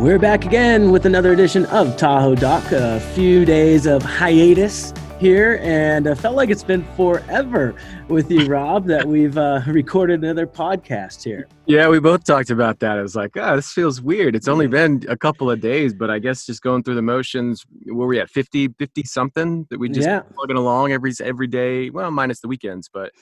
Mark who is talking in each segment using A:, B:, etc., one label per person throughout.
A: We're back again with another edition of Tahoe Doc. A few days of hiatus here, and I felt like it's been forever with you, Rob, that we've uh, recorded another podcast here.
B: Yeah, we both talked about that. It was like, oh, this feels weird. It's only been a couple of days, but I guess just going through the motions, were we at 50, 50 something that we just
A: Yeah.
B: plugging along every every day? Well, minus the weekends, but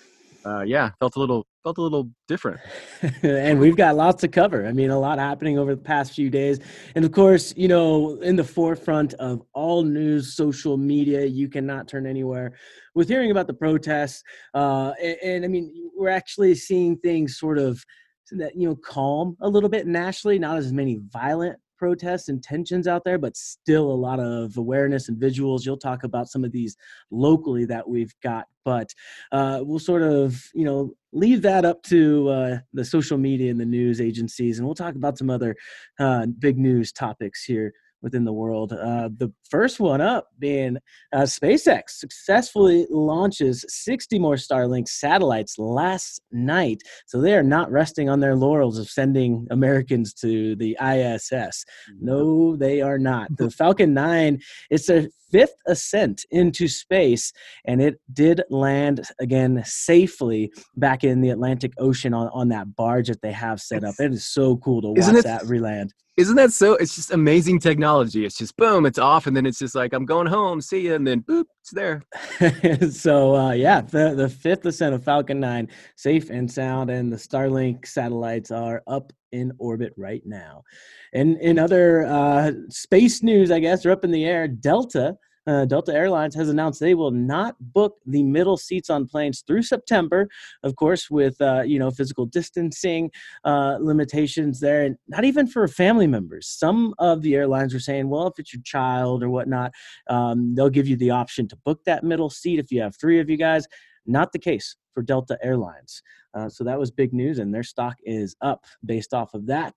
B: uh, yeah, felt a little felt a little different.
A: and we've got lots to cover. I mean, a lot happening over the past few days. And of course, you know, in the forefront of all news, social media, you cannot turn anywhere with hearing about the protests. Uh, and, and I mean, we're actually seeing things sort of that, you know, calm a little bit nationally, not as many violent protests and tensions out there, but still a lot of awareness and visuals. You'll talk about some of these locally that we've got, but uh, we'll sort of, you know, leave that up to uh, the social media and the news agencies, and we'll talk about some other uh, big news topics here within the world. Uh, the first one up being uh, SpaceX successfully launches 60 more Starlink satellites last night. So they are not resting on their laurels of sending Americans to the ISS. No, they are not. The Falcon 9, it's their fifth ascent into space, and it did land again safely back in the Atlantic Ocean on, on that barge that they have set up. It is so cool to watch that reland.
B: Isn't that so? It's just amazing technology. It's just boom, it's off, and then it's just like I'm going home, see you, and then boop, it's there.
A: so uh, yeah, the the fifth ascent of Falcon 9, safe and sound, and the Starlink satellites are up in orbit right now. And in other uh, space news, I guess, are up in the air. Delta. Uh, Delta Airlines has announced they will not book the middle seats on planes through September, of course, with uh, you know physical distancing uh, limitations there, and not even for family members. Some of the airlines are saying, well, if it's your child or whatnot, um, they'll give you the option to book that middle seat if you have three of you guys. Not the case for Delta Airlines. Uh, so that was big news, and their stock is up based off of that.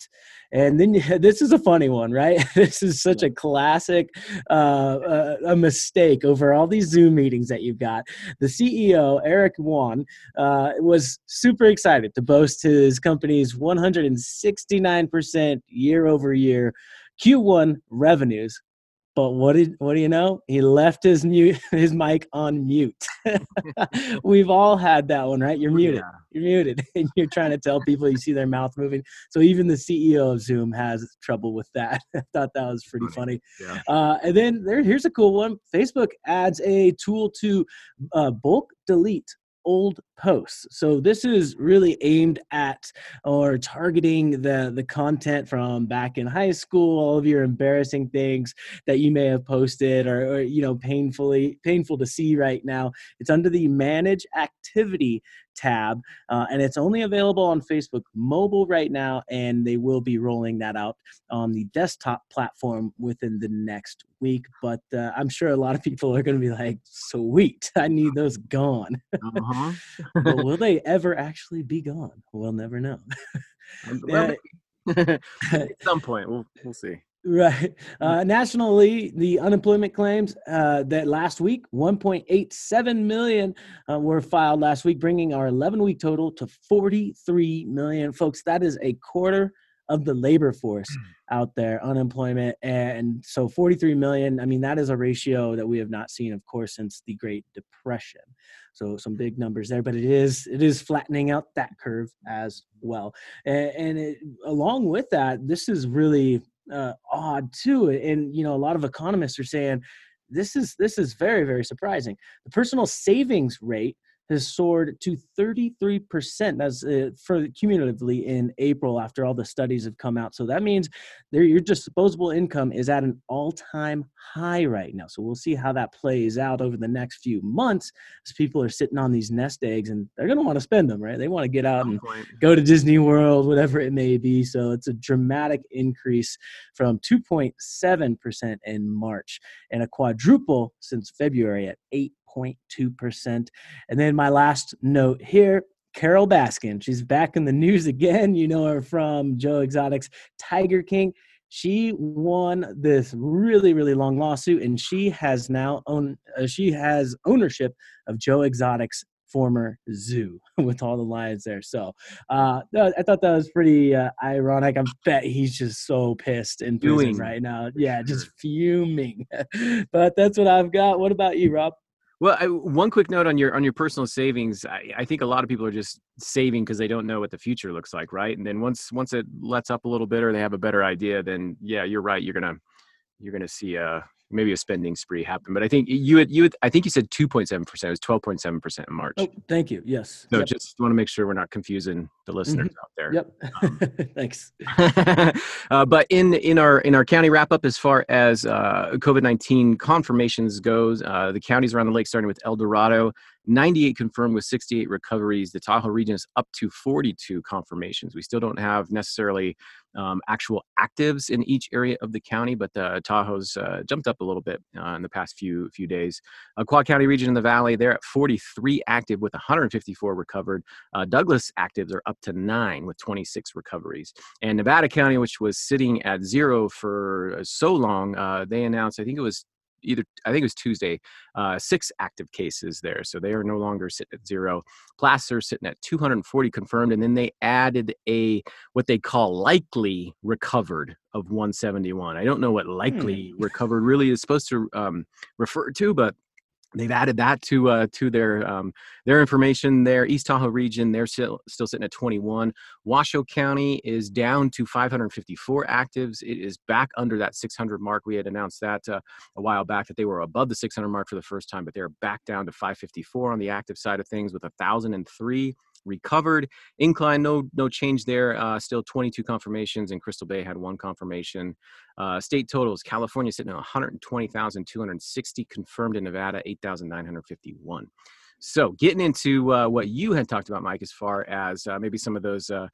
A: And then you, this is a funny one, right? this is such a classic uh, uh, a mistake over all these Zoom meetings that you've got. The CEO Eric Yuan uh, was super excited to boast his company's 169% year over year Q1 revenues but what did what do you know? He left his mute his mic on mute. We've all had that one, right? You're muted. You're muted, and you're trying to tell people you see their mouth moving. So even the CEO of Zoom has trouble with that. I thought that was pretty funny.
B: Yeah.
A: Uh, and then there, here's a cool one. Facebook adds a tool to uh, bulk delete old posts. So this is really aimed at or targeting the the content from back in high school, all of your embarrassing things that you may have posted or, or you know painfully painful to see right now. It's under the manage activity tab uh, and it's only available on Facebook mobile right now and they will be rolling that out on the desktop platform within the next week but uh, I'm sure a lot of people are going to be like sweet I need those gone
B: Uh-huh.
A: but will they ever actually be gone? We'll never know.
B: Well, At some point, we'll we'll see.
A: Right. Uh, nationally, the unemployment claims uh, that last week, 1.87 million uh, were filed last week, bringing our 11 week total to 43 million. Folks, that is a quarter of the labor force out there, unemployment. And so 43 million, I mean, that is a ratio that we have not seen, of course, since the Great Depression. So some big numbers there, but it is it is flattening out that curve as well. And, and it, along with that, this is really uh, odd too. And you know, a lot of economists are saying this is this is very very surprising. The personal savings rate has soared to 33%. That's uh, for cumulatively in April after all the studies have come out. So that means there your disposable income is at an all-time high right now. So we'll see how that plays out over the next few months as people are sitting on these nest eggs and they're going to want to spend them, right? They want to get out and go to Disney World, whatever it may be. So it's a dramatic increase from 2.7% in March and a quadruple since February at 8.2%. And then my last note here. Carole Baskin, she's back in the news again. You know her from Joe Exotic's Tiger King. She won this really, really long lawsuit, and she has now own. Uh, she has ownership of Joe Exotic's former zoo with all the lions there. So uh, I thought that was pretty uh, ironic. I bet he's just so pissed in prison fuming. right now. Yeah, just fuming. but that's what I've got. What about you, Rob?
B: Well, I, one quick note on your on your personal savings. I, I think a lot of people are just saving because they don't know what the future looks like, right? And then once once it lets up a little bit or they have a better idea, then yeah, you're right. You're gonna you're gonna see a maybe a spending spree happen. But I think you had you had, I think you said two point seven percent. It was twelve point seven percent in March. Oh,
A: thank you. Yes.
B: So yep. just want to make sure we're not confusing the listeners mm-hmm. out there.
A: Yep. Um, Thanks.
B: uh, but in in our in our county wrap up as far as uh, COVID nineteen confirmations goes, uh, the counties around the lake, starting with El Dorado, 98 confirmed with 68 recoveries. The Tahoe region is up to 42 confirmations. We still don't have necessarily um, actual actives in each area of the county, but the Tahoe's uh, jumped up a little bit uh, in the past few few days. Uh, Quad County region in the Valley, they're at 43 active with 154 recovered. Uh, Douglas actives are up to nine with 26 recoveries. And Nevada County, which was sitting at zero for so long, uh, they announced, I think it was either I think it was Tuesday, uh, six active cases there. So they are no longer sitting at zero. Placer sitting at 240 confirmed, and then they added a what they call likely recovered of 171. I don't know what likely hmm. recovered really is supposed to um, refer to, but they've added that to uh, to their um, their information there. East tahoe region they're still still sitting at 21 washoe county is down to 554 actives. It is back under that 600 mark. We had announced that uh, a while back that they were above the 600 mark for the first time but they're back down to 554 on the active side of things with 1003 recovered. Incline, no no change there. Uh, still 22 confirmations, and Crystal Bay had one confirmation. Uh, state totals: California sitting at 120,260 confirmed in Nevada, 8,951. So, getting into uh, what you had talked about, Mike, as far as uh, maybe some of those uh,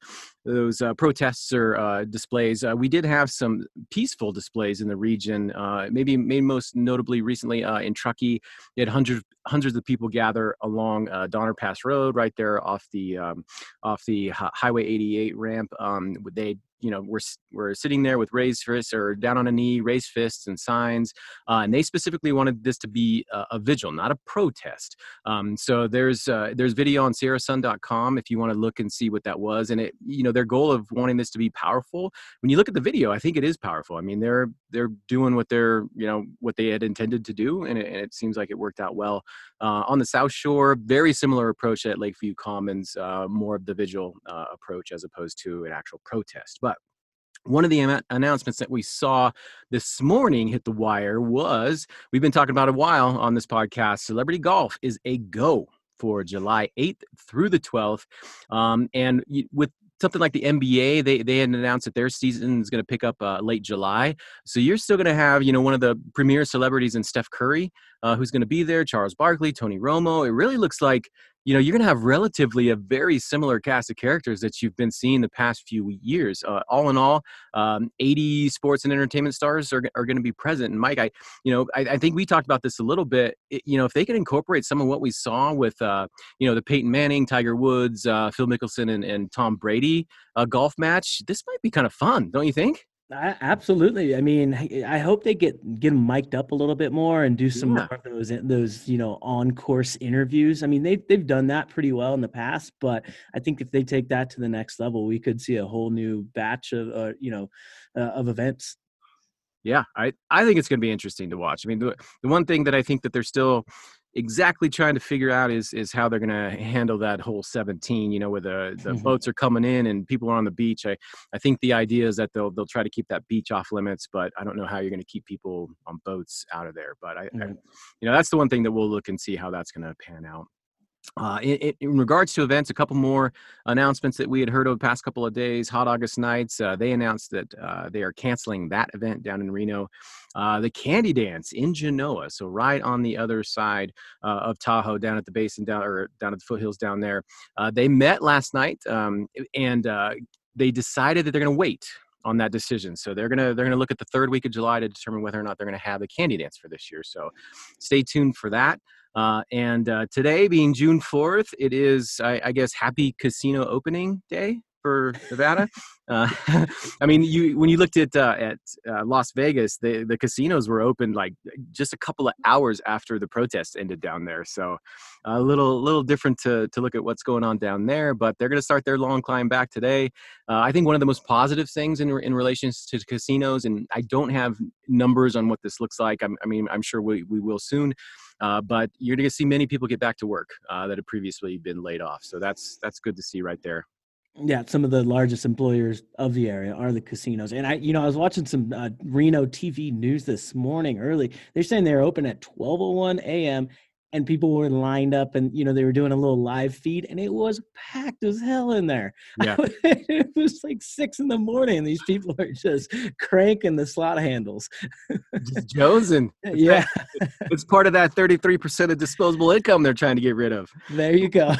B: those uh, protests or uh, displays, uh, we did have some peaceful displays in the region. maybe, maybe most notably recently in Truckee, they had hundreds hundreds of people gather along Donner Pass Road, right there off the um, off the Highway 88 ramp. Um, they you know we're we're sitting there with raised fists or down on a knee, raised fists and signs, uh, and they specifically wanted this to be a, a vigil, not a protest. Um, so there's uh, there's video on SierraSun.com if you want to look and see what that was, and it you know their goal of wanting this to be powerful. When you look at the video, I think it is powerful. I mean they're they're doing what they're you know what they had intended to do, and it, and it seems like it worked out well. Uh, on the South Shore, very similar approach at Lakeview Commons, uh, more of the vigil uh, approach as opposed to an actual protest. But one of the announcements that we saw this morning hit the wire was we've been talking about a while on this podcast. Celebrity Golf is a go for July 8th through the 12th. Um, and with something like the NBA, they they had announced that their season is going to pick up uh, late July. So you're still going to have you know one of the premier celebrities in Steph Curry, uh, who's going to be there, Charles Barkley, Tony Romo. It really looks like you know you're going to have relatively a very similar cast of characters that you've been seeing the past few years uh, all in all um, 80 sports and entertainment stars are, are going to be present. And mike i you know I, I, think we talked about this a little bit it, you know if they can incorporate some of what we saw with uh, you know the peyton manning tiger woods uh, phil mickelson and, and tom brady uh, golf match this might be kind of fun don't you think
A: I, absolutely. I mean, I hope they get get them mic'd up a little bit more and do some yeah. more of those those you know on course interviews. I mean, they they've done that pretty well in the past, but I think if they take that to the next level, we could see a whole new batch of uh, you know uh, of events.
B: Yeah, I I think it's going to be interesting to watch. I mean, the the one thing that I think that they're still exactly trying to figure out is is how they're going to handle that hole 17 you know where the the mm-hmm. boats are coming in and people are on the beach i i think the idea is that they'll they'll try to keep that beach off limits but i don't know how you're going to keep people on boats out of there but I, mm-hmm. I, you know that's the one thing that we'll look and see how that's going to pan out uh, in, in, regards to events, a couple more announcements that we had heard over the past couple of days. Hot August Nights, uh, they announced that uh, they are canceling that event down in Reno. Uh, the Candy Dance in Genoa, so right on the other side uh, of Tahoe, down at the basin, down or down at the foothills down there. Uh, they met last night um, and they decided that they're going to wait on that decision. So they're gonna they're gonna look at the third week of July to determine whether or not they're gonna have the candy dance for this year. So stay tuned for that. Uh, and uh, today, being June 4th, it is, I, I, guess, Happy Casino Opening Day. For Nevada. Uh, I mean, you when you looked at uh, at uh, Las Vegas, the the casinos were open like just a couple of hours after the protests ended down there. So a little little different to to look at what's going on down there. But they're going to start their long climb back today. Uh, I think one of the most positive things in in relation to casinos, and I don't have numbers on what this looks like. I'm, i mean, I'm sure we we will soon. Uh, but you're going to see many people get back to work uh, that had previously been laid off. So that's that's good to see right there.
A: Yeah, some of the largest employers of the area are the casinos. And I, you know, I was watching some uh, Reno TV news this morning early. They're saying they're open at 12:01 a.m and people were lined up and you know they were doing a little live feed and it was packed as hell in there yeah. it was like six in the morning these people are just cranking the slot handles
B: just jonesing
A: yeah
B: it's part of that 33% of disposable income they're trying to get rid of
A: there you go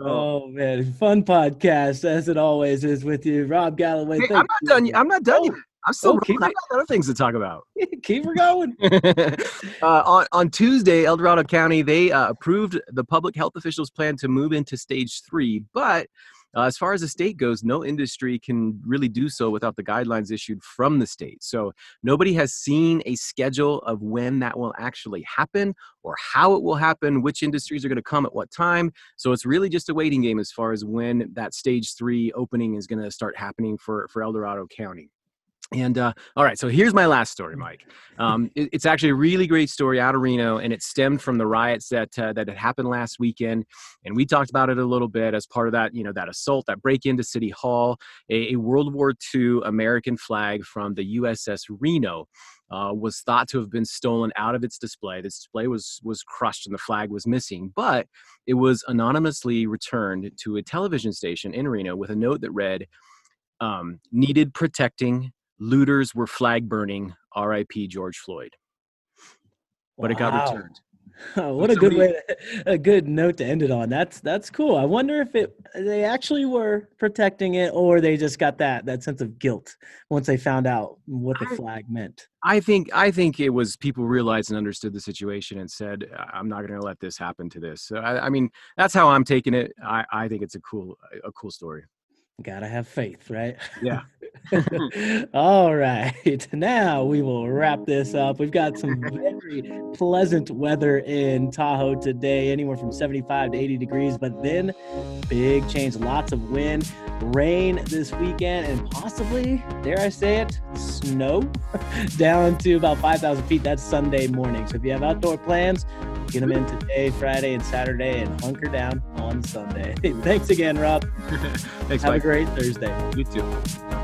A: oh. oh. man fun podcast as it always is with you rob galloway
B: hey, i'm not done i'm not done oh. Yet I'm still oh, keep I got other things to talk about.
A: keep her going.
B: uh, on, on Tuesday, El Dorado County, they uh, approved the public health officials' plan to move into stage three. But uh, as far as the state goes, no industry can really do so without the guidelines issued from the state. So nobody has seen a schedule of when that will actually happen or how it will happen, which industries are going to come at what time. So it's really just a waiting game as far as when that stage three opening is going to start happening for, for El Dorado County. And uh, all right, so here's my last story, Mike. Um, it, it's actually a really great story out of Reno, and it stemmed from the riots that uh, that had happened last weekend. And we talked about it a little bit as part of that, you know, that assault, that break into City Hall, a, a World War II American flag from the USS Reno. Uh, was thought to have been stolen out of its display. The display was was crushed and the flag was missing, but it was anonymously returned to a television station in Reno with a note that read, um, "Needed protecting, looters were flag burning RIP George Floyd. But wow. it got returned.
A: what a good way to, a good note to end it on. That's that's cool. I wonder if it they actually were protecting it or they just got that that sense of guilt once they found out what the I, flag meant.
B: I think i think it was people realized and understood the situation and said i'm not going to let this happen to this. So I, I, mean that's how i'm taking it. I i think it's a cool a cool story.
A: Gotta have faith right?
B: Yeah
A: All right. Now we will wrap this up. We've got some very pleasant weather in Tahoe today, anywhere from 75 to 80 degrees, but then big change. Lots of wind, rain this weekend, and possibly, dare I say it, snow down to about 5,000 feet. That's Sunday morning. So if you have outdoor plans, get them in today, Friday, and Saturday, and hunker down on Sunday. Thanks again, Rob.
B: Thanks,
A: Have
B: Mike.
A: a great Thursday.
B: You too.